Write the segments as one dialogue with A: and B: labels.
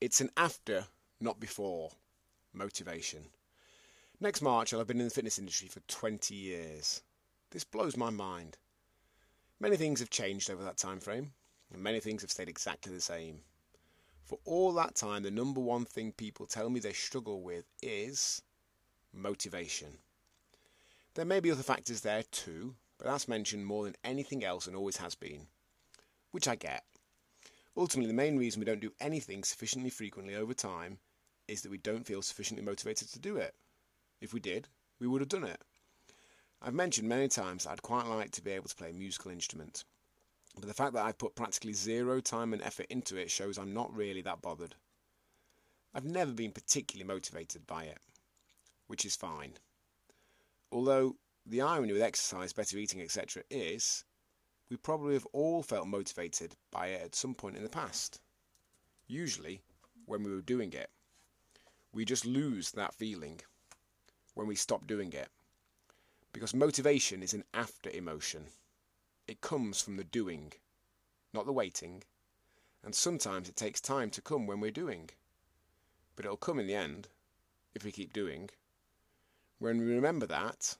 A: It's an after, not before, motivation. Next March, I'll have been in the fitness industry for 20 years. This blows my mind. Many things have changed over that time frame, and many things have stayed exactly the same. For all that time, the number one thing people tell me they struggle with is motivation. There may be other factors there too, but that's mentioned more than anything else and always has been, which I get. Ultimately, the main reason we don't do anything sufficiently frequently over time is that we don't feel sufficiently motivated to do it. If we did, we would have done it. I've mentioned many times that I'd quite like to be able to play a musical instrument, but the fact that I've put practically zero time and effort into it shows I'm not really that bothered. I've never been particularly motivated by it, which is fine. Although the irony with exercise, better eating, etc., is we probably have all felt motivated by it at some point in the past. Usually when we were doing it. We just lose that feeling when we stop doing it. Because motivation is an after emotion. It comes from the doing, not the waiting. And sometimes it takes time to come when we're doing. But it'll come in the end, if we keep doing. When we remember that,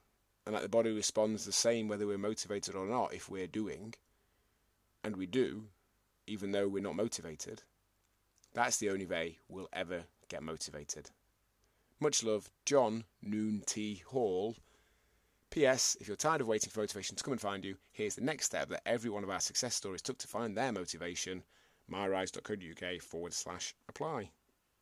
A: and that the body responds the same whether we're motivated or not if we're doing, and we do, even though we're not motivated, that's the only way we'll ever get motivated. Much love, John Noon T Hall. P.S. If you're tired of waiting for motivation to come and find you, here's the next step that every one of our success stories took to find their motivation myrise.co.uk forward slash apply.